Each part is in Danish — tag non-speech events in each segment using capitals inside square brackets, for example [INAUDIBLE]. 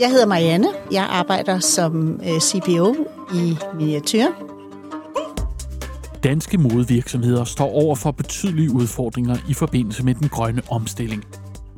Jeg hedder Marianne. Jeg arbejder som øh, CPO i Miniatyr. Danske modevirksomheder står over for betydelige udfordringer i forbindelse med den grønne omstilling.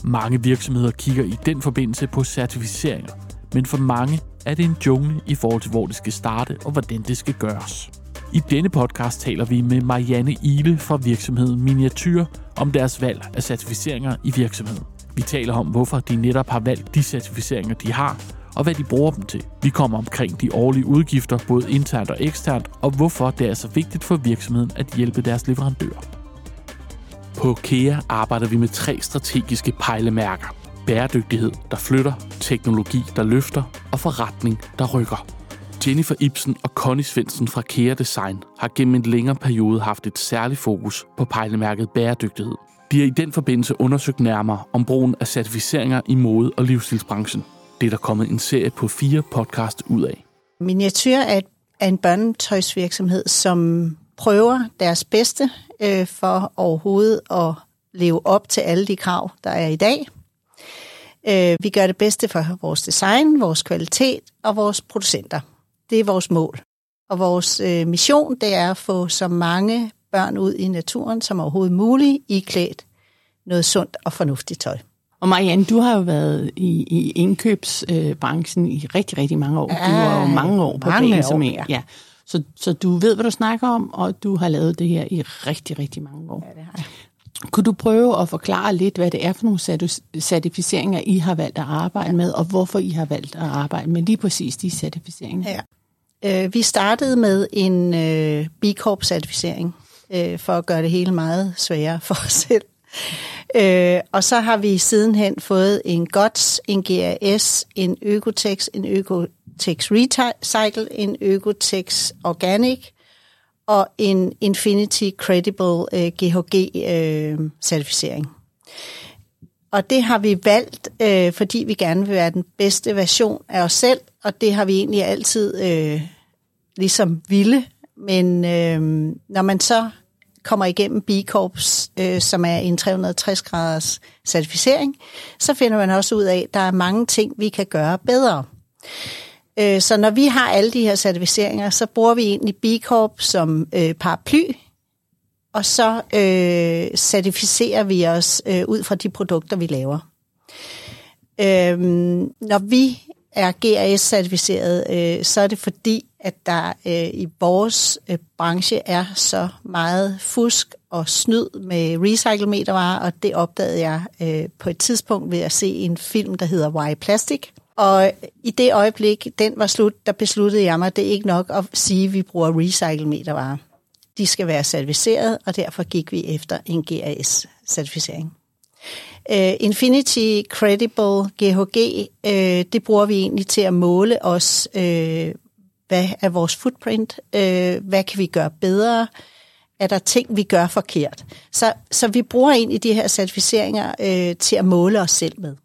Mange virksomheder kigger i den forbindelse på certificeringer, men for mange er det en jungle i forhold til, hvor det skal starte og hvordan det skal gøres. I denne podcast taler vi med Marianne Ile fra virksomheden Miniatyr om deres valg af certificeringer i virksomheden. Vi taler om, hvorfor de netop har valgt de certificeringer, de har, og hvad de bruger dem til. Vi kommer omkring de årlige udgifter, både internt og eksternt, og hvorfor det er så vigtigt for virksomheden at hjælpe deres leverandører. På KEA arbejder vi med tre strategiske pejlemærker. Bæredygtighed, der flytter, teknologi, der løfter, og forretning, der rykker. Jennifer Ibsen og Connie Svendsen fra KEA Design har gennem en længere periode haft et særligt fokus på pejlemærket bæredygtighed. De har i den forbindelse undersøgt nærmere om brugen af certificeringer i mode- og livsstilsbranchen. Det er der kommet en serie på fire podcast ud af. Miniatyr er, er en børnetøjsvirksomhed, som prøver deres bedste øh, for overhovedet at leve op til alle de krav, der er i dag. Øh, vi gør det bedste for vores design, vores kvalitet og vores producenter. Det er vores mål. Og vores øh, mission, det er at få så mange børn ud i naturen som overhovedet muligt, i klædt noget sundt og fornuftigt tøj. Og Marianne, du har jo været i, i indkøbsbranchen i rigtig, rigtig mange år. Ja, du var jo mange år på mange banen som en. ja. Ja. Så, så du ved, hvad du snakker om, og du har lavet det her i rigtig, rigtig mange år. Ja, det har jeg. Kunne du prøve at forklare lidt, hvad det er for nogle certi- certificeringer, I har valgt at arbejde med, og hvorfor I har valgt at arbejde med lige præcis de certificeringer? Ja. Øh, vi startede med en øh, B Corp-certificering, øh, for at gøre det hele meget sværere for os selv. Øh, og så har vi sidenhen fået en GOTS, en GAS, en Økotex, en Økotex Recycle, en Økotex Organic og en Infinity Credible øh, GHG-certificering. Øh, og det har vi valgt, øh, fordi vi gerne vil være den bedste version af os selv, og det har vi egentlig altid øh, ligesom ville. Men øh, når man så kommer igennem B Corps, øh, som er en 360-graders certificering, så finder man også ud af, at der er mange ting, vi kan gøre bedre. Øh, så når vi har alle de her certificeringer, så bruger vi egentlig B Corp som øh, paraply, og så øh, certificerer vi os øh, ud fra de produkter, vi laver. Øhm, når vi er GRS-certificeret, øh, så er det fordi, at der øh, i vores øh, branche er så meget fusk og snyd med recyclemetervarer, og det opdagede jeg øh, på et tidspunkt ved at se en film, der hedder Why Plastic. Og i det øjeblik, den var slut, der besluttede jeg mig, at det er ikke nok at sige, at vi bruger recyclemetervarer. De skal være certificeret, og derfor gik vi efter en GRS-certificering. Uh, Infinity Credible GHG, uh, det bruger vi egentlig til at måle os, uh, hvad er vores footprint, uh, hvad kan vi gøre bedre, er der ting, vi gør forkert. Så, så vi bruger egentlig de her certificeringer uh, til at måle os selv med.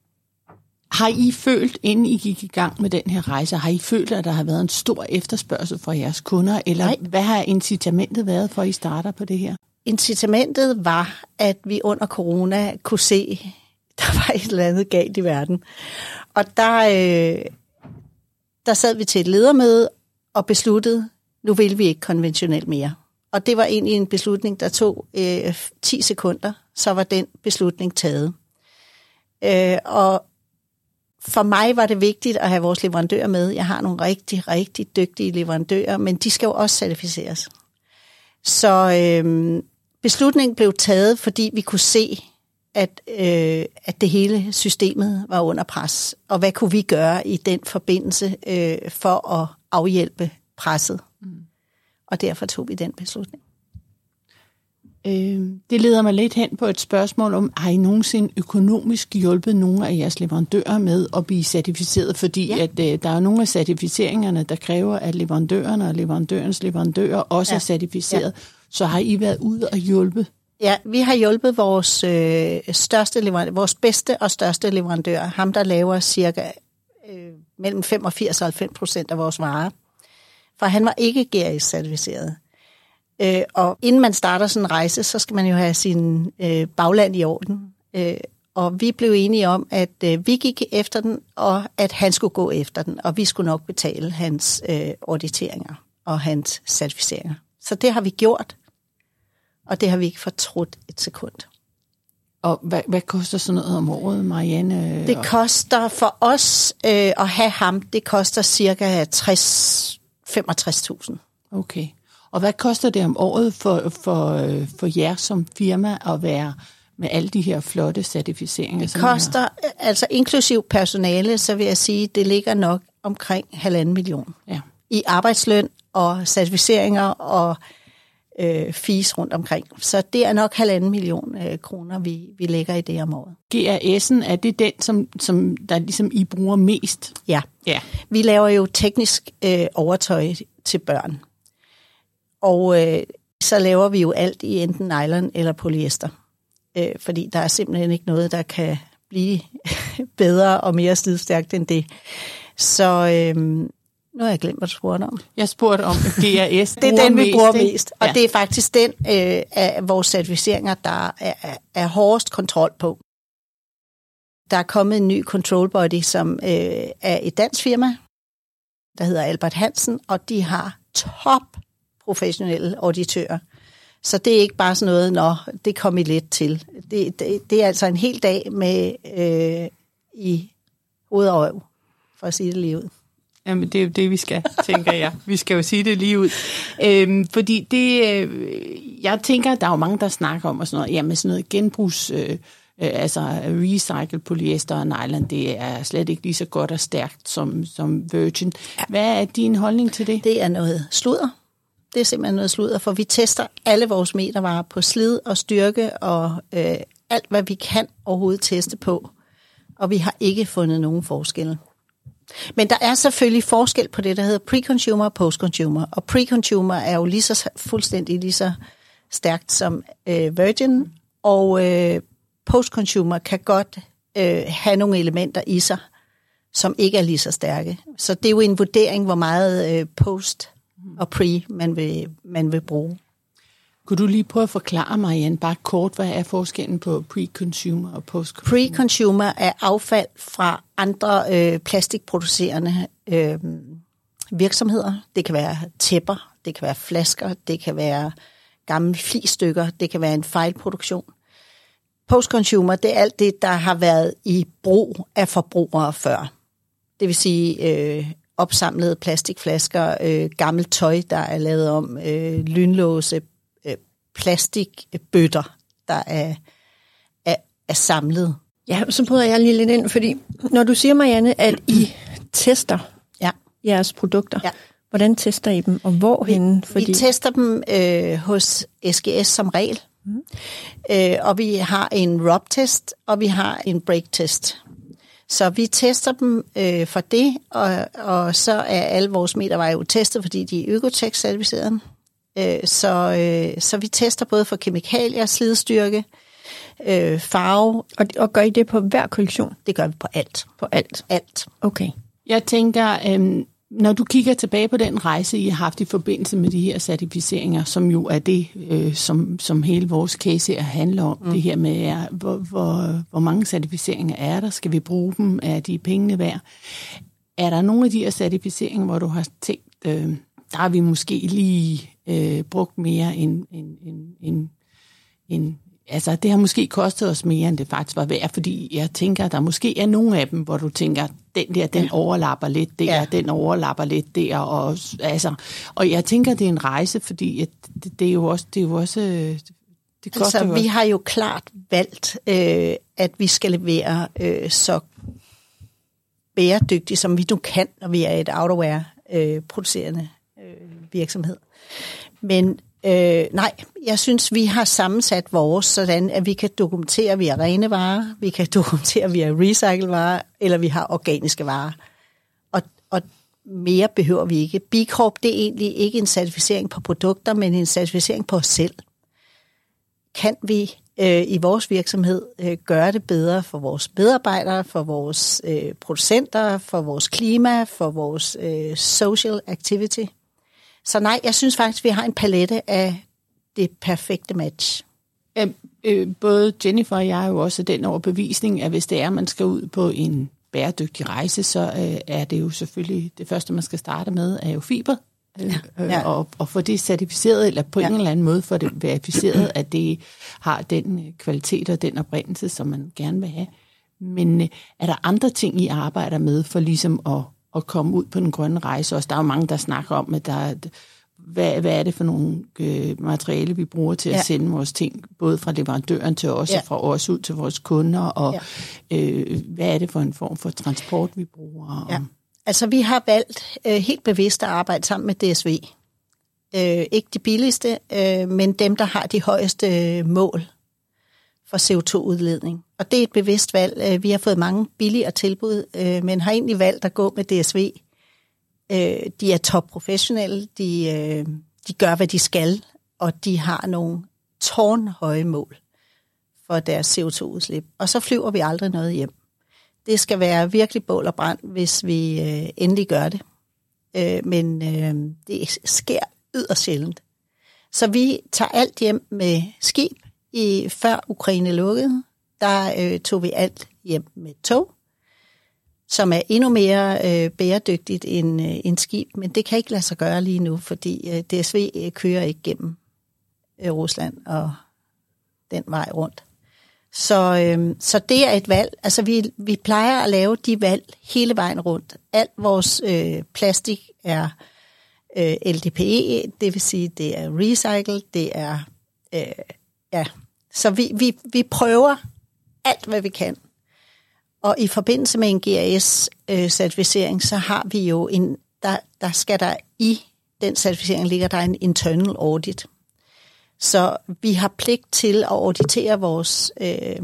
Har I følt, inden I gik i gang med den her rejse, har I følt, at der har været en stor efterspørgsel fra jeres kunder, eller Nej. hvad har incitamentet været for, at I starter på det her? Incitamentet var, at vi under corona kunne se, [LAUGHS] der var et eller andet galt i verden. Og der, øh, der sad vi til et ledermøde og besluttede, nu vil vi ikke konventionelt mere. Og det var egentlig en beslutning, der tog øh, 10 sekunder, så var den beslutning taget. Øh, og for mig var det vigtigt at have vores leverandører med. Jeg har nogle rigtig, rigtig dygtige leverandører, men de skal jo også certificeres. Så øh, beslutningen blev taget, fordi vi kunne se, at, øh, at det hele systemet var under pres. Og hvad kunne vi gøre i den forbindelse øh, for at afhjælpe presset? Mm. Og derfor tog vi den beslutning. Øh, det leder mig lidt hen på et spørgsmål om, har I nogensinde økonomisk hjulpet nogle af jeres leverandører med at blive certificeret? Fordi Ja. at, øh, der er nogle af certificeringerne, der kræver, at leverandørerne og leverandørens leverandører også Ja. er certificeret. Ja. Så har I været ude og hjulpe? Ja, vi har hjulpet vores øh, største leverandør, vores bedste og største leverandør, ham der laver cirka øh, mellem 85 og 90 procent af vores varer. For han var ikke GRS-certificeret. Øh, og inden man starter sådan en rejse, så skal man jo have sin øh, bagland i orden. Øh, og vi blev enige om, at øh, vi gik efter den, og at han skulle gå efter den, og vi skulle nok betale hans øh, auditeringer og hans certificeringer. Så det har vi gjort, og det har vi ikke fortrudt et sekund. Og hvad, hvad koster sådan noget om året, Marianne? Det koster for os øh, at have ham, det koster cirka 60 65.000. Okay. Og hvad koster det om året for, for, for jer som firma at være med alle de her flotte certificeringer? Det koster, altså inklusiv personale, så vil jeg sige, det ligger nok omkring halvanden million. Ja. I arbejdsløn og certificeringer og øh, fees rundt omkring. Så det er nok halvanden million øh, kroner, vi, vi lægger i det om året. GRS'en, er det den, som, som der ligesom I bruger mest? Ja. Ja. Vi laver jo teknisk øh, overtøj til børn. Og øh, så laver vi jo alt i enten nylon eller polyester. Øh, fordi der er simpelthen ikke noget, der kan blive [LAUGHS] bedre og mere slidstærkt end det. Så øh, nu har jeg glemt, hvad du spurgte om. Jeg spurgte om [LAUGHS] GRS. Det er den, vi bruger mest. Og ja. det er faktisk den øh, af vores certificeringer, der er, er, er hårdest kontrol på. Der er kommet en ny control body, som øh, er et dansk firma, der hedder Albert Hansen, og de har top professionelle auditører. Så det er ikke bare sådan noget, når det kommer I lidt til. Det, det, det er altså en hel dag med øh, i hoved og øv, for at sige det lige ud. Jamen, det er jo det, vi skal, tænker jeg. Vi skal jo sige det lige ud. Øhm, fordi det, øh, jeg tænker, der er jo mange, der snakker om og sådan noget, jamen sådan noget genbrugs, øh, øh, altså recycle polyester og nylon, det er slet ikke lige så godt og stærkt som, som virgin. Hvad er din holdning til det? Det er noget sludder. Det er simpelthen noget sludder, for vi tester alle vores metervarer på slid og styrke og øh, alt, hvad vi kan overhovedet teste på. Og vi har ikke fundet nogen forskel. Men der er selvfølgelig forskel på det, der hedder pre-consumer og post-consumer. Og pre-consumer er jo lige så fuldstændig lige så stærkt som øh, virgin, og øh, post-consumer kan godt øh, have nogle elementer i sig, som ikke er lige så stærke. Så det er jo en vurdering, hvor meget øh, post og pre man vil, man vil bruge. Kunne du lige prøve at forklare, Marianne, bare kort, hvad er forskellen på pre-consumer og post-consumer? Pre-consumer er affald fra andre øh, plastikproducerende øh, virksomheder. Det kan være tæpper, det kan være flasker, det kan være gamle flistykker, det kan være en fejlproduktion. Post-consumer, det er alt det, der har været i brug af forbrugere før. Det vil sige øh, opsamlede plastikflasker, øh, gammelt tøj, der er lavet om, øh, lynlåse, øh, plastikbøtter, der er, er, er samlet. Ja, så bryder jeg lige lidt ind, fordi når du siger, Marianne, at I tester Ja. jeres produkter, Ja. hvordan tester I dem, og hvorhenne? Fordi... Vi tester dem øh, hos SGS som regel, mm. øh, og vi har en ROB-test, og vi har en break-test. Så vi tester dem øh, for det, og, og så er alle vores meterveje jo testet, fordi de er Økotex-certificerede. Øh, så, øh, så vi tester både for kemikalier, slidstyrke, øh, farve. Og, og gør I det på hver kollektion? Det gør vi på alt. På alt? Alt. Okay. Jeg tænker, øhm, når du kigger tilbage på den rejse, I har haft i forbindelse med de her certificeringer, som jo er det, øh, som, som hele vores case her handler om, mm. det her med, er, hvor, hvor, hvor mange certificeringer er der, skal vi bruge dem, er de pengene værd? Er der nogle af de her certificeringer, hvor du har tænkt, øh, der har vi måske lige øh, brugt mere end, end, end, end, end altså det har måske kostet os mere, end det faktisk var værd, fordi jeg tænker, der måske er nogle af dem, hvor du tænker, den der, den overlapper lidt der, Ja. den overlapper lidt der, og, altså, og jeg tænker, det er en rejse, fordi at det, det er jo også, det er jo også, øh, det koster Altså, vi har jo klart valgt, øh, at vi skal levere øh, så bæredygtigt, som vi nu kan, når vi er et outerwear-producerende øh, virksomhed. Men øh, nej, jeg synes, vi har sammensat vores, sådan at vi kan dokumentere, at vi er rene varer, vi kan [LAUGHS] dokumentere, at vi er recycle-varer, eller vi har organiske varer. Og, og mere behøver vi ikke. B Corp, det er egentlig ikke en certificering på produkter, men en certificering på os selv kan vi øh, i vores virksomhed øh, gøre det bedre for vores medarbejdere, for vores øh, producenter, for vores klima, for vores øh, social activity. Så nej, jeg synes faktisk, vi har en palette af det perfekte match. Øhm, øh, både Jennifer og jeg er jo også den overbevisning, at hvis det er, at man skal ud på en bæredygtig rejse, så øh, er det jo selvfølgelig det første, man skal starte med, er jo fiber. Øh, ja. Ja. Og, og få det certificeret, eller på ja. en eller anden måde få det verificeret, at det har den kvalitet og den oprindelse, som man gerne vil have. Men øh, er der andre ting, I arbejder med for ligesom at, at komme ud på den grønne rejse? Også der er jo mange, der snakker om, at der er, hvad, hvad er det for nogle øh, materiale, vi bruger til ja. at sende vores ting, både fra leverandøren til os, ja. og fra os ud til vores kunder, og ja. øh, hvad er det for en form for transport, vi bruger? Ja. Altså, vi har valgt øh, helt bevidst at arbejde sammen med DSV. Øh, ikke de billigste, øh, men dem, der har de højeste øh, mål for CO2-udledning. Og det er et bevidst valg. Øh, vi har fået mange billigere tilbud, øh, men har egentlig valgt at gå med DSV. Øh, de er topprofessionelle, de, de gør, hvad de skal, og de har nogle tårnhøje mål for deres CO2-udslip. Og så flyver vi aldrig noget hjem. Det skal være virkelig bål og brand, hvis vi endelig gør det. Men det sker yderst sjældent. Så vi tager alt hjem med skib. I, før Ukraine lukkede, der øh, tog vi alt hjem med tog, som er endnu mere øh, bæredygtigt end, øh, end skib. Men det kan ikke lade sig gøre lige nu, fordi øh, DSV øh, kører ikke gennem øh, Rusland og den vej rundt. Så, øh, så det er et valg. Altså vi, vi plejer at lave de valg hele vejen rundt. Alt vores øh, plastik er øh, LDPE, det vil sige, det er recycled, det er... Øh, ja. Så vi, vi, vi prøver alt, hvad vi kan. Og i forbindelse med en GAS-certificering, øh, så har vi jo en... Der, der skal der i den certificering ligger der en internal audit. Så vi har pligt til at auditere vores, øh,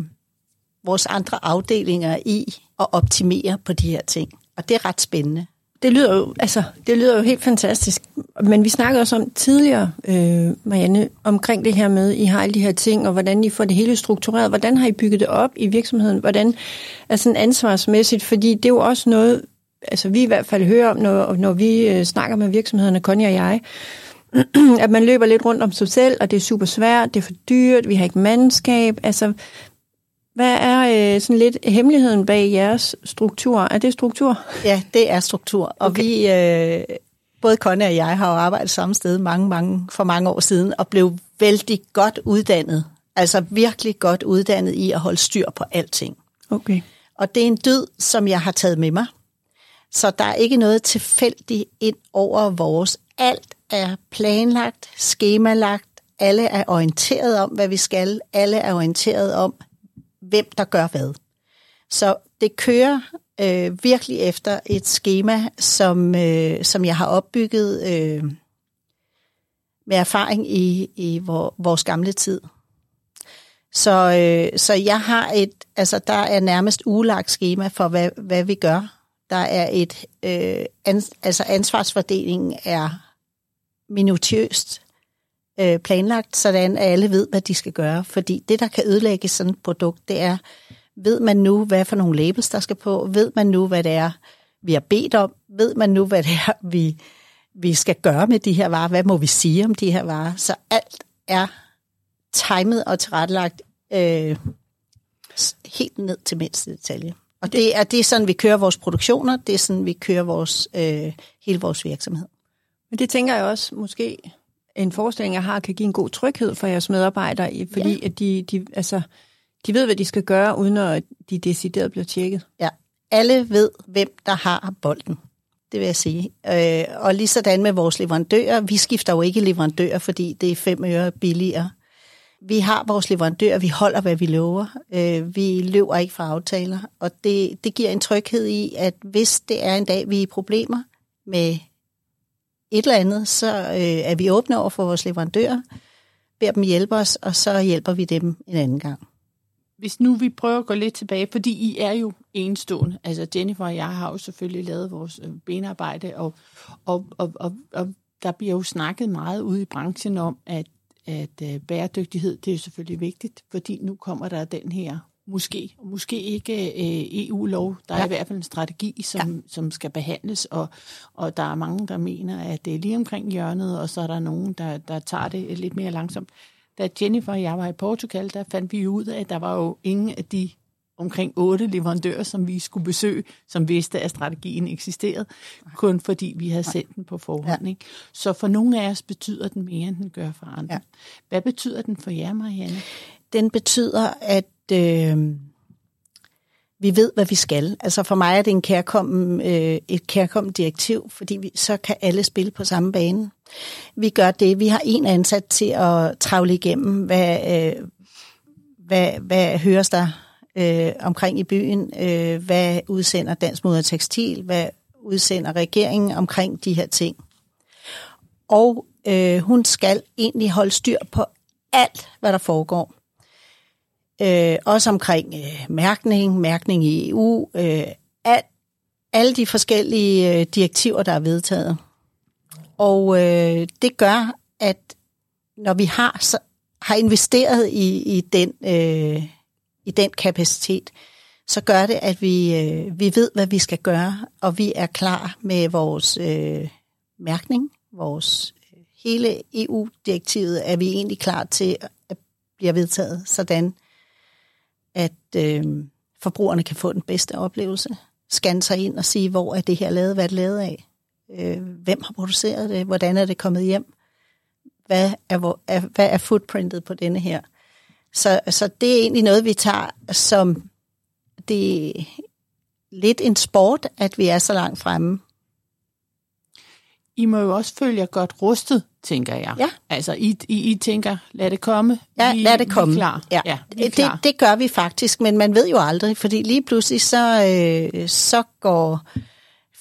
vores andre afdelinger i at optimere på de her ting. Og det er ret spændende. Det lyder jo, altså, det lyder jo helt fantastisk. Men vi snakkede også om tidligere, øh, Marianne, omkring det her med, I har alle de her ting, og hvordan I får det hele struktureret. Hvordan har I bygget det op i virksomheden? Hvordan er sådan ansvarsmæssigt? Fordi det er jo også noget, altså vi i hvert fald hører om, når, når vi øh, snakker med virksomhederne, Konja og jeg, [CLEARS THROAT] at man løber lidt rundt om sig selv, og det er super svært, det er for dyrt, vi har ikke mandskab. Altså, hvad er øh, sådan lidt hemmeligheden bag jeres struktur? Er det struktur? Ja, det er struktur. Og okay. vi, øh, både Conny og jeg, har jo arbejdet samme sted mange, mange, for mange år siden, og blev vældig godt uddannet. Altså virkelig godt uddannet i at holde styr på alting. Okay. Og det er en død, som jeg har taget med mig. Så der er ikke noget tilfældigt ind over vores. Alt er planlagt, skemalagt, alle er orienteret om, hvad vi skal, alle er orienteret om, hvem der gør hvad. Så det kører øh, virkelig efter et schema, som, øh, som jeg har opbygget øh, med erfaring i, i vor, vores gamle tid. Så, øh, så jeg har et, altså der er nærmest ugelagt schema for, hvad, hvad vi gør. Der er et, øh, ans, altså ansvarsfordelingen er minutiøst øh, planlagt, sådan at alle ved, hvad de skal gøre. Fordi det, der kan ødelægge sådan et produkt, det er, ved man nu, hvad for nogle labels, der skal på? Ved man nu, hvad det er, vi har bedt om? Ved man nu, hvad det er, [LAUGHS] vi, vi skal gøre med de her varer? Hvad må vi sige om de her varer? Så alt er timet og tilrettelagt øh, helt ned til mindste detalje. Og det er, det er sådan, vi kører vores produktioner, det er sådan, vi kører vores, øh, hele vores virksomhed. Men det tænker jeg også måske en forestilling, jeg har, kan give en god tryghed for jeres medarbejdere, fordi ja. at de, de, altså, de ved, hvad de skal gøre, uden at de decideret bliver tjekket. Ja, alle ved, hvem der har bolden. Det vil jeg sige. Øh, og lige sådan med vores leverandører. Vi skifter jo ikke leverandører, fordi det er fem øre billigere. Vi har vores leverandører, vi holder, hvad vi lover. Øh, vi løber ikke fra aftaler, og det, det giver en tryghed i, at hvis det er en dag, vi er i problemer med et eller andet, så øh, er vi åbne over for vores leverandører, beder dem hjælpe os, og så hjælper vi dem en anden gang. Hvis nu vi prøver at gå lidt tilbage, fordi I er jo enestående. Altså Jennifer og jeg har jo selvfølgelig lavet vores øh, benarbejde, og, og, og, og, og der bliver jo snakket meget ude i branchen om, at, at øh, bæredygtighed, det er selvfølgelig vigtigt, fordi nu kommer der den her Måske, måske ikke øh, EU-lov. Der er ja. i hvert fald en strategi, som, ja. som skal behandles, og, og der er mange, der mener, at det er lige omkring hjørnet, og så er der nogen, der, der tager det lidt mere langsomt. da Jennifer og jeg var i Portugal, der fandt vi ud af, at der var jo ingen af de omkring otte leverandører, som vi skulle besøge, som vidste, at strategien eksisterede, kun fordi vi havde sendt den på forhånd. Ja. Ikke? Så for nogle af os betyder den mere, end den gør for andre. Ja. Hvad betyder den for jer, Marianne? Den betyder, at øh, vi ved, hvad vi skal. Altså for mig er det en kærkommen, øh, et kærkommen direktiv, fordi vi, så kan alle spille på samme bane. Vi gør det. Vi har en ansat til at travle igennem, hvad, øh, hvad, hvad høres der øh, omkring i byen, øh, hvad udsender Dansk Moder Tekstil, hvad udsender regeringen omkring de her ting. Og øh, hun skal egentlig holde styr på alt, hvad der foregår. Øh, også omkring øh, mærkning, mærkning i EU, øh, alt, alle de forskellige øh, direktiver, der er vedtaget. Og øh, det gør, at når vi har, så, har investeret i, i den øh, i den kapacitet, så gør det, at vi, øh, vi ved, hvad vi skal gøre, og vi er klar med vores øh, mærkning, vores øh, hele EU-direktivet er vi egentlig klar til at blive vedtaget, sådan at øh, forbrugerne kan få den bedste oplevelse. Scanne sig ind og sige, hvor er det her lavet, hvad er det lavet af? Øh, hvem har produceret det? Hvordan er det kommet hjem? Hvad er, hvor, er, hvad er footprintet på denne her? Så, så det er egentlig noget, vi tager som det er lidt en sport, at vi er så langt fremme. I må jo også føle jer godt rustet, tænker jeg. Ja. Altså, I, I, I tænker, lad det komme. Ja, vi, lad det komme. Vi er klar. Ja, ja er klar. Det, det gør vi faktisk, men man ved jo aldrig, fordi lige pludselig så, øh, så går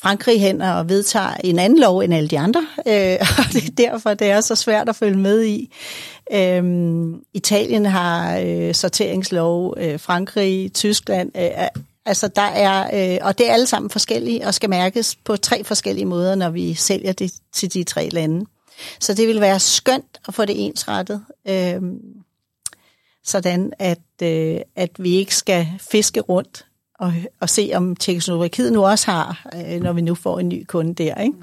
Frankrig hen og vedtager en anden lov end alle de andre, øh, [LAUGHS] og det er derfor, det er så svært at følge med i. Øhm, Italien har øh, sorteringslov, øh, Frankrig, Tyskland, øh, altså der er, øh, og det er alle sammen forskellige og skal mærkes på tre forskellige måder, når vi sælger det til de tre lande. Så det vil være skønt at få det ensrettet, øh, sådan at, øh, at vi ikke skal fiske rundt og, og se, om Tjekkoslovakiet nu også har, øh, når vi nu får en ny kunde der. Ikke?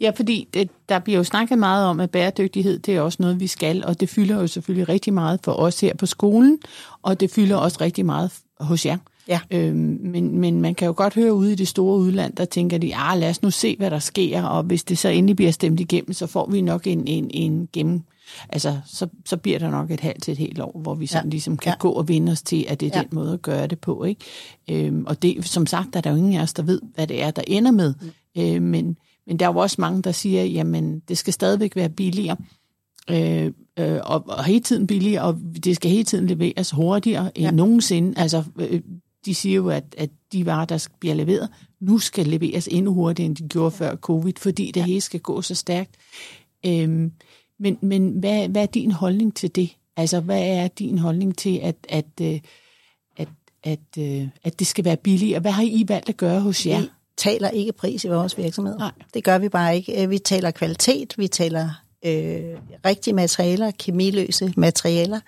Ja, fordi det, der bliver jo snakket meget om, at bæredygtighed, det er også noget, vi skal, og det fylder jo selvfølgelig rigtig meget for os her på skolen, og det fylder også rigtig meget hos jer. Ja. Øhm, men, men man kan jo godt høre ude i det store udland, der tænker de, ah, lad os nu se, hvad der sker, og hvis det så endelig bliver stemt igennem, så får vi nok en, en, en gennem, altså så, så bliver der nok et halvt til et helt år, hvor vi sådan ja. ligesom kan ja. gå og vinde os til, at det er ja. den måde at gøre det på. Ikke? Øhm, og det, som sagt, er der jo ingen af os, der ved, hvad det er, der ender med. Mm. Øhm, men, men der er jo også mange, der siger, jamen det skal stadigvæk være billigere. Øh, øh, og, og hele tiden billigere, og det skal hele tiden leveres hurtigere end ja. nogensinde. Altså, øh, de siger jo, at, at de varer, der bliver leveret, nu skal leveres endnu hurtigere, end de gjorde før covid, fordi det ja. hele skal gå så stærkt. Øhm, men men hvad, hvad er din holdning til det? Altså, hvad er din holdning til, at, at, øh, at, at, at, at det skal være billigere? Hvad har I valgt at gøre hos jer? Taler ikke pris i vores virksomhed. Nej. Det gør vi bare ikke. Øh, vi taler kvalitet, vi taler øh, rigtige materialer, kemiløse materialer.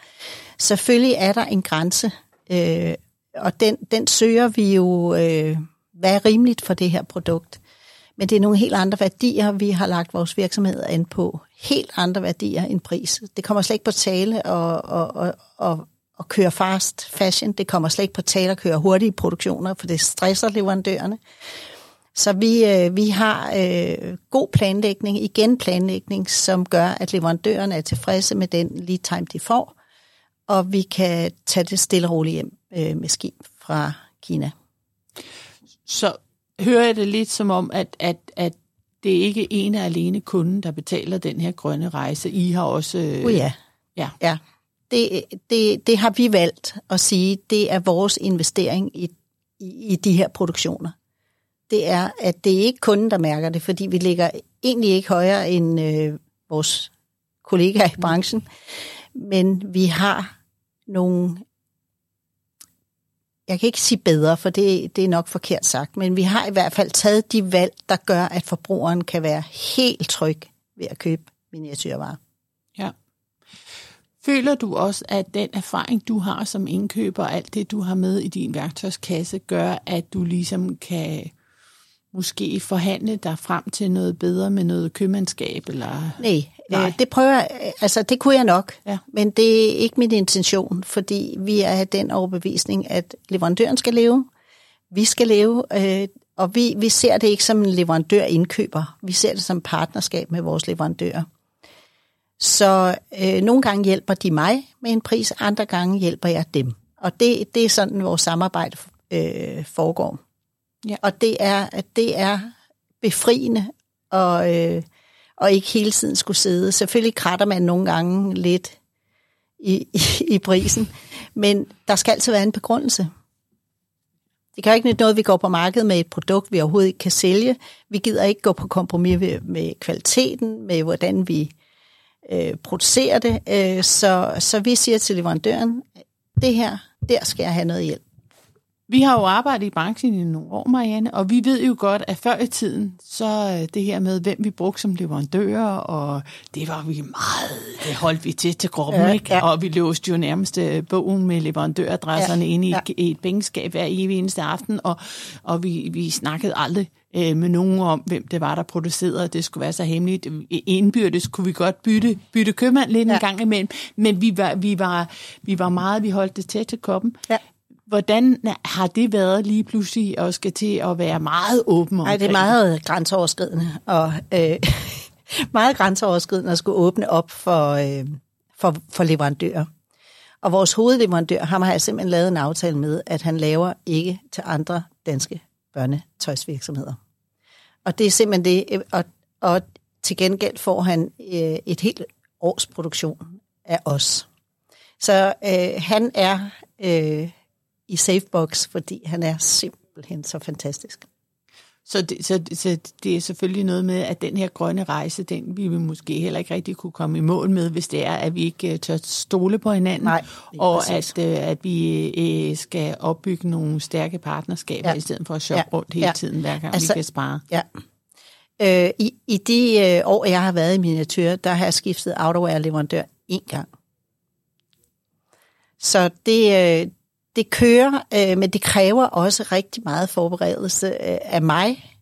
Selvfølgelig er der en grænse, øh, og den, den søger vi jo, øh, hvad er rimeligt for det her produkt. Men det er nogle helt andre værdier, vi har lagt vores virksomhed an på. Helt andre værdier end pris. Det kommer slet ikke på tale at, at, at, at køre fast fashion. Det kommer slet ikke på tale at køre hurtige produktioner, for det stresser leverandørerne. Så vi, øh, vi har øh, god planlægning, igen planlægning, som gør, at leverandørerne er tilfredse med den lead time, de får, og vi kan tage det stille og roligt hjem øh, med skib fra Kina. Så hører jeg det lidt som om, at, at, at det er ikke ene og alene kunden, der betaler den her grønne rejse. I har også... Øh, uh, ja. Ja. ja. Det, det, det har vi valgt at sige, det er vores investering i, i, i de her produktioner det er, at det er ikke kunden, der mærker det, fordi vi ligger egentlig ikke højere end øh, vores kollegaer i branchen, men vi har nogle, jeg kan ikke sige bedre, for det, det er nok forkert sagt, men vi har i hvert fald taget de valg, der gør, at forbrugeren kan være helt tryg ved at købe miniatyrvarer. Ja. Føler du også, at den erfaring, du har som indkøber, alt det, du har med i din værktøjskasse, gør, at du ligesom kan måske forhandle dig frem til noget bedre med noget købmandskab? Eller? Nej, Nej. Øh, det prøver jeg, altså det kunne jeg nok, Ja. men det er ikke min intention, fordi vi er af den overbevisning, at leverandøren skal leve, vi skal leve, øh, og vi, vi ser det ikke som en leverandør-indkøber, vi ser det som partnerskab med vores leverandører. Så øh, nogle gange hjælper de mig med en pris, andre gange hjælper jeg dem. Og det, det er sådan, vores samarbejde øh, foregår. Ja. Og det er, at det er befriende og, øh, og ikke hele tiden skulle sidde. Selvfølgelig kratter man nogle gange lidt i, i, i prisen, men der skal altid være en begrundelse. Det kan jo ikke nytte noget, at vi går på markedet med et produkt, vi overhovedet ikke kan sælge. Vi gider ikke gå på kompromis med, med kvaliteten, med hvordan vi øh, producerer det. Øh, så, så vi siger til leverandøren, det her, der skal jeg have noget hjælp. Vi har jo arbejdet i branchen i nogle år, Marianne, og vi ved jo godt, at før i tiden, så øh, det her med, hvem vi brugte som leverandører, og det var vi meget, det holdt vi til til kroppen, Ja, ikke? ja. Og vi låste jo nærmest øh, bogen med leverandøradresserne Ja, inde i, ja. i et pengeskab hver evig eneste aften, og, og vi, vi snakkede aldrig øh, med nogen om, hvem det var, der producerede, det skulle være så hemmeligt. Indbyrdes kunne vi godt bytte, bytte købmand lidt. Ja. en gang imellem, men vi var, vi, var, vi var meget, vi holdt det tæt til koppen. Ja. Hvordan har det været lige pludselig at skal til at være meget åben Nej, omkring? det er meget grænseoverskridende, og øh, [LAUGHS] meget grænseoverskridende at skulle åbne op for, øh, for, for leverandører. Og vores hovedleverandør, ham har jeg simpelthen lavet en aftale med, at han laver ikke til andre danske børnetøjsvirksomheder. Og det er simpelthen det, øh, og, og til gengæld får han øh, et helt års produktion af os. Så øh, han er øh, i Safebox, fordi han er simpelthen så fantastisk. Så, det, så, så det er selvfølgelig noget med, at den her grønne rejse, den vi vil måske heller ikke rigtig kunne komme i mål med, hvis det er, at vi ikke øh, tør stole på hinanden. Nej, og præcis. at, øh, at vi øh, skal opbygge nogle stærke partnerskaber, ja. I stedet for at shoppe ja. Rundt hele Ja. tiden, hver gang altså, Altså- vi kan spare. Ja. Øh, i, I de øh, år, jeg har været i miniatyr, der har jeg skiftet outerwear-leverandør én gang. Så det, øh, det kører, øh, men det kræver også rigtig meget forberedelse øh, af mig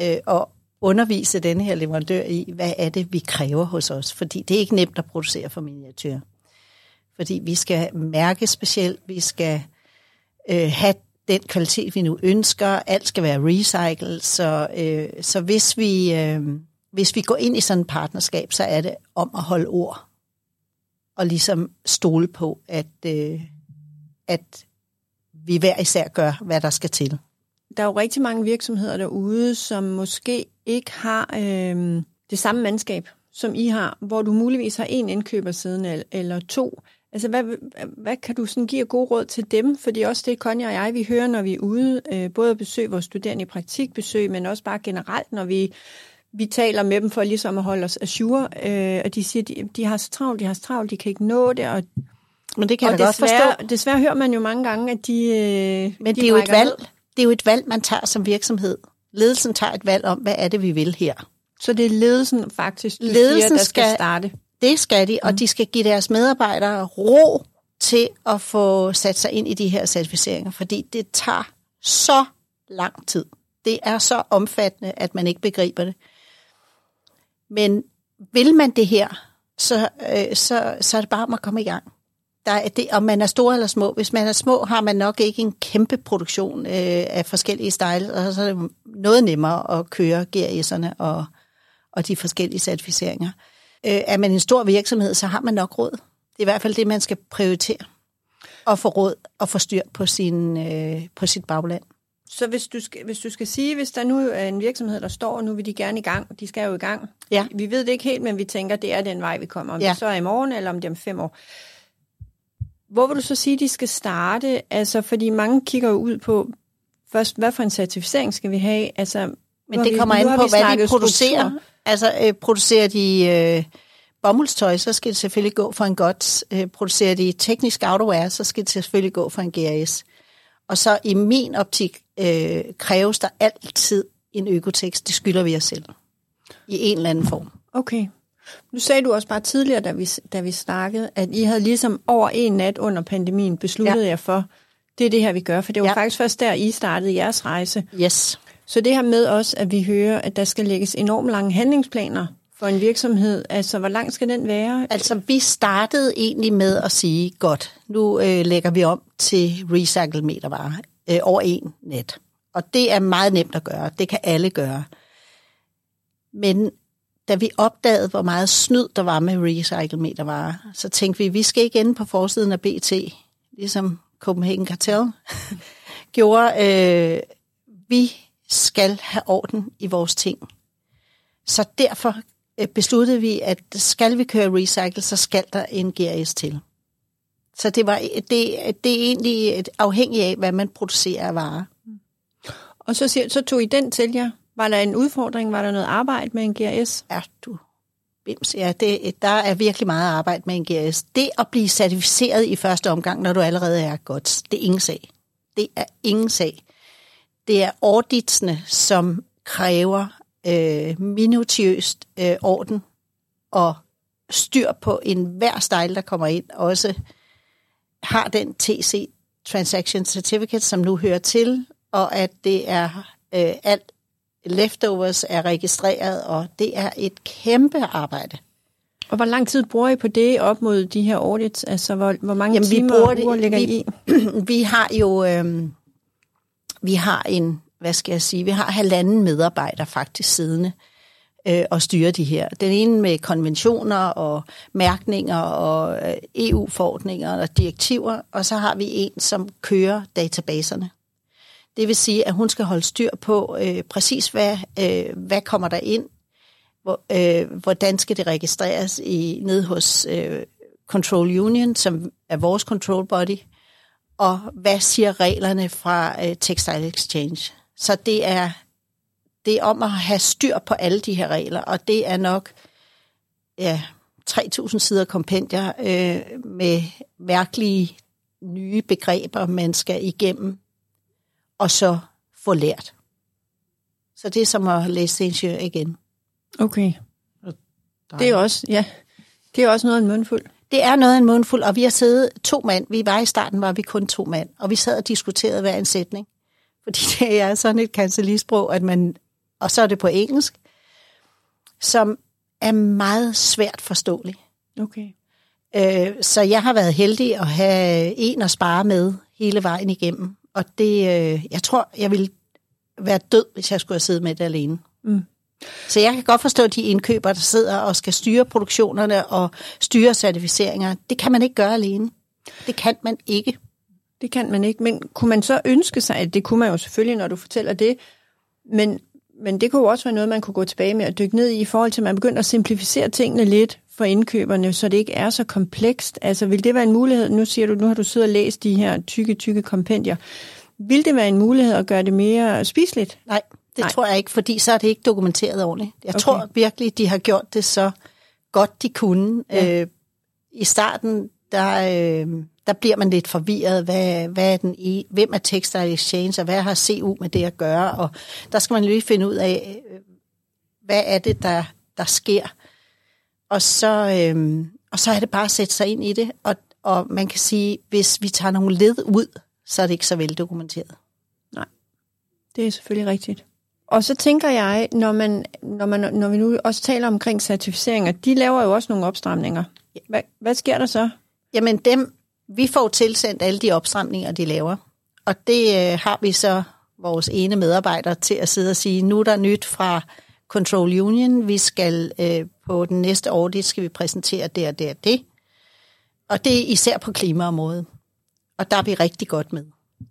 øh, og undervise denne her leverandør i, hvad er det, vi kræver hos os. Fordi det er ikke nemt at producere for miniatyr. Fordi vi skal mærke specielt, vi skal øh, have den kvalitet, vi nu ønsker. Alt skal være recycled. Så, øh, så hvis, vi, øh, hvis vi går ind i sådan et partnerskab, så er det om at holde ord. Og ligesom stole på, at, øh, at vi hver især gør, hvad der skal til. Der er jo rigtig mange virksomheder derude, som måske ikke har øh, det samme mandskab, som I har, hvor du muligvis har en indkøber siden eller, to. Altså, hvad, hvad kan du sådan give af gode råd til dem? Fordi også det, Konja og jeg, vi hører, når vi er ude, øh, både at besøge vores studerende i praktikbesøg, men også bare generelt, når vi, vi taler med dem for ligesom at holde os assure, øh, og de siger, de, de har så travlt, de har så travlt, de kan ikke nå det, og, men det kan og jeg da godt forstå. desværre hører man jo mange gange, at de øh, Men de det er jo et valg. ned. Det er jo et valg, man tager som virksomhed. Ledelsen tager et valg om, hvad er det, vi vil her. Så det er ledelsen faktisk, du Ledelsen siger, der skal, skal- starte. Det skal de, og de skal give deres medarbejdere ro til at få sat sig ind i de her certificeringer, fordi det tager så lang tid. Det er så omfattende, at man ikke begriber det. Men vil man det her, så, øh, så, så er det bare om at komme i gang. Der er det, om man er stor eller små. Hvis man er små, har man nok ikke en kæmpe produktion øh, af forskellige styles, og så er det noget nemmere at køre GRS'erne og, og de forskellige certificeringer. Øh, er man en stor virksomhed, så har man nok råd. Det er i hvert fald det, man skal prioritere. Og få råd og få styr på, sin, øh, på sit bagland. Så hvis du, skal, hvis du skal sige, hvis der nu er en virksomhed, der står, og nu vil de gerne i gang, de skal jo i gang. Ja. Vi ved det ikke helt, men vi tænker, det er den vej, vi kommer. Om. Ja. det så er i morgen, eller om det er om fem år. Hvor vil du så sige, de skal starte? Altså, fordi mange kigger jo ud på, først, hvad for en certificering skal vi have? Altså, Men det vi- kommer an på, hvad de producerer. struktur. Altså, øh, producerer de øh, bomuldstøj, så skal det selvfølgelig gå for en godt. Øh, producerer de teknisk outerwear, så skal det selvfølgelig gå for en GRS. Og så i min optik øh, kræves der altid en økotekst. Det skylder vi os selv. I en eller anden form. Okay. Nu sagde du også bare tidligere, da vi, da vi snakkede, at I havde ligesom over en nat under pandemien besluttet ja. jer for, det er det her, vi gør. For det var ja. Faktisk først der, I startede jeres rejse. Yes. Så det her med også, at vi hører, at der skal lægges enormt lange handlingsplaner for en virksomhed? Altså, hvor lang skal den være? Altså, vi startede egentlig med at sige, godt, nu øh, lægger vi om til recycle metervarer øh, over en net. Og det er meget nemt at gøre. Det kan alle gøre. Men da vi opdagede, hvor meget snyd der var med recyclemetervarer, så tænkte vi, vi skal ikke ende på forsiden af BT, ligesom Copenhagen Cartel [LAUGHS] gjorde. Øh, vi skal have orden i vores ting. Så derfor øh, besluttede vi, at skal vi køre recycle, så skal der en GRS til. Så det, var, det, det er egentlig afhængigt af, hvad man producerer af varer. Og så, siger, så tog I den til jer? Var der en udfordring? Var der noget arbejde med en GRS? Ja, du bims. Ja, det, der er virkelig meget arbejde med en GRS. Det at blive certificeret i første omgang, når du allerede er godt, det er ingen sag. Det er ingen sag. Det er auditsene, som kræver øh, minutiøst øh, orden og styr på en hver style, der kommer ind, også har den TC Transaction Certificate, som nu hører til, og at det er øh, alt leftovers er registreret, og det er et kæmpe arbejde. Og hvor lang tid bruger I på det op mod de her audits? Altså, hvor, hvor mange Jamen, timer vi bruger det, uger ligger vi, I? [CLEARS THROAT] vi har jo øh, vi har en, hvad skal jeg sige, vi har halvanden medarbejder faktisk siddende øh, og styre de her. Den ene med konventioner og mærkninger og øh, EU-forordninger og direktiver, og så har vi en, som kører databaserne. Det vil sige, at hun skal holde styr på øh, præcis, hvad, øh, hvad kommer der ind, hvor, øh, hvordan skal det registreres i ned hos øh, Control Union, som er vores control body, og hvad siger reglerne fra øh, Textile Exchange. Så det er, det er om at have styr på alle de her regler, og det er nok ja, 3.000 sider kompendier øh, med mærkelige nye begreber, man skal igennem og så få lært. Så det er som at læse ingeniør igen. Okay. Det er også, ja, det er også noget af en mundfuld. Det er noget af en mundfuld, og vi har siddet to mand. Vi var i starten, var vi kun to mand, og vi sad og diskuterede hver en sætning. Fordi [LAUGHS] det er sådan et kancelisprog, at man, og så er det på engelsk, som er meget svært forståeligt. Okay. Øh, så jeg har været heldig at have en at spare med hele vejen igennem. Og det, øh, jeg tror, jeg ville være død, hvis jeg skulle have siddet med det alene. Mm. Så jeg kan godt forstå de indkøbere, der sidder og skal styre produktionerne og styre certificeringer. Det kan man ikke gøre alene. Det kan man ikke. Det kan man ikke. Men kunne man så ønske sig, at det kunne man jo selvfølgelig, når du fortæller det, men, men det kunne jo også være noget, man kunne gå tilbage med og dykke ned i, i forhold til, at man begynder at simplificere tingene lidt for indkøberne, så det ikke er så komplekst. Altså, vil det være en mulighed? Nu siger du, nu har du siddet og læst de her tykke, tykke kompendier. Vil det være en mulighed at gøre det mere spiseligt? Nej, det Nej. tror jeg ikke, fordi så er det ikke dokumenteret ordentligt. Jeg okay. tror virkelig, de har gjort det så godt, de kunne. Ja. Øh, I starten, der, øh, der bliver man lidt forvirret. Hvad, hvad er den i? Hvem er Textile Exchange, og hvad har CU med det at gøre? Og der skal man lige finde ud af, øh, hvad er det, der, der sker? Og så, øh, og så er det bare at sætte sig ind i det. Og, og man kan sige, hvis vi tager nogle led ud, så er det ikke så veldokumenteret. Nej, det er selvfølgelig rigtigt. Og så tænker jeg, når, man, når, man, når vi nu også taler omkring certificeringer, de laver jo også nogle opstramninger. Hvad, hvad sker der så? Jamen dem, vi får tilsendt alle de opstramninger, de laver. Og det øh, har vi så vores ene medarbejder til at sidde og sige, nu er der nyt fra Control Union, vi skal øh, på den næste audit, skal vi præsentere det og det og det. Og det er især på klimaområdet. Og der er vi rigtig godt med.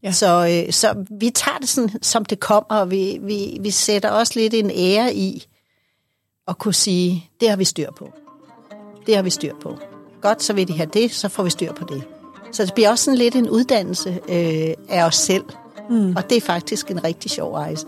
Ja. Så, øh, så vi tager det sådan, som det kommer, og vi, vi, vi sætter også lidt en ære i at kunne sige, det har vi styr på. Det har vi styr på. Godt, så vil de have det, så får vi styr på det. Så det bliver også sådan lidt en uddannelse øh, af os selv. Mm. Og det er faktisk en rigtig sjov rejse.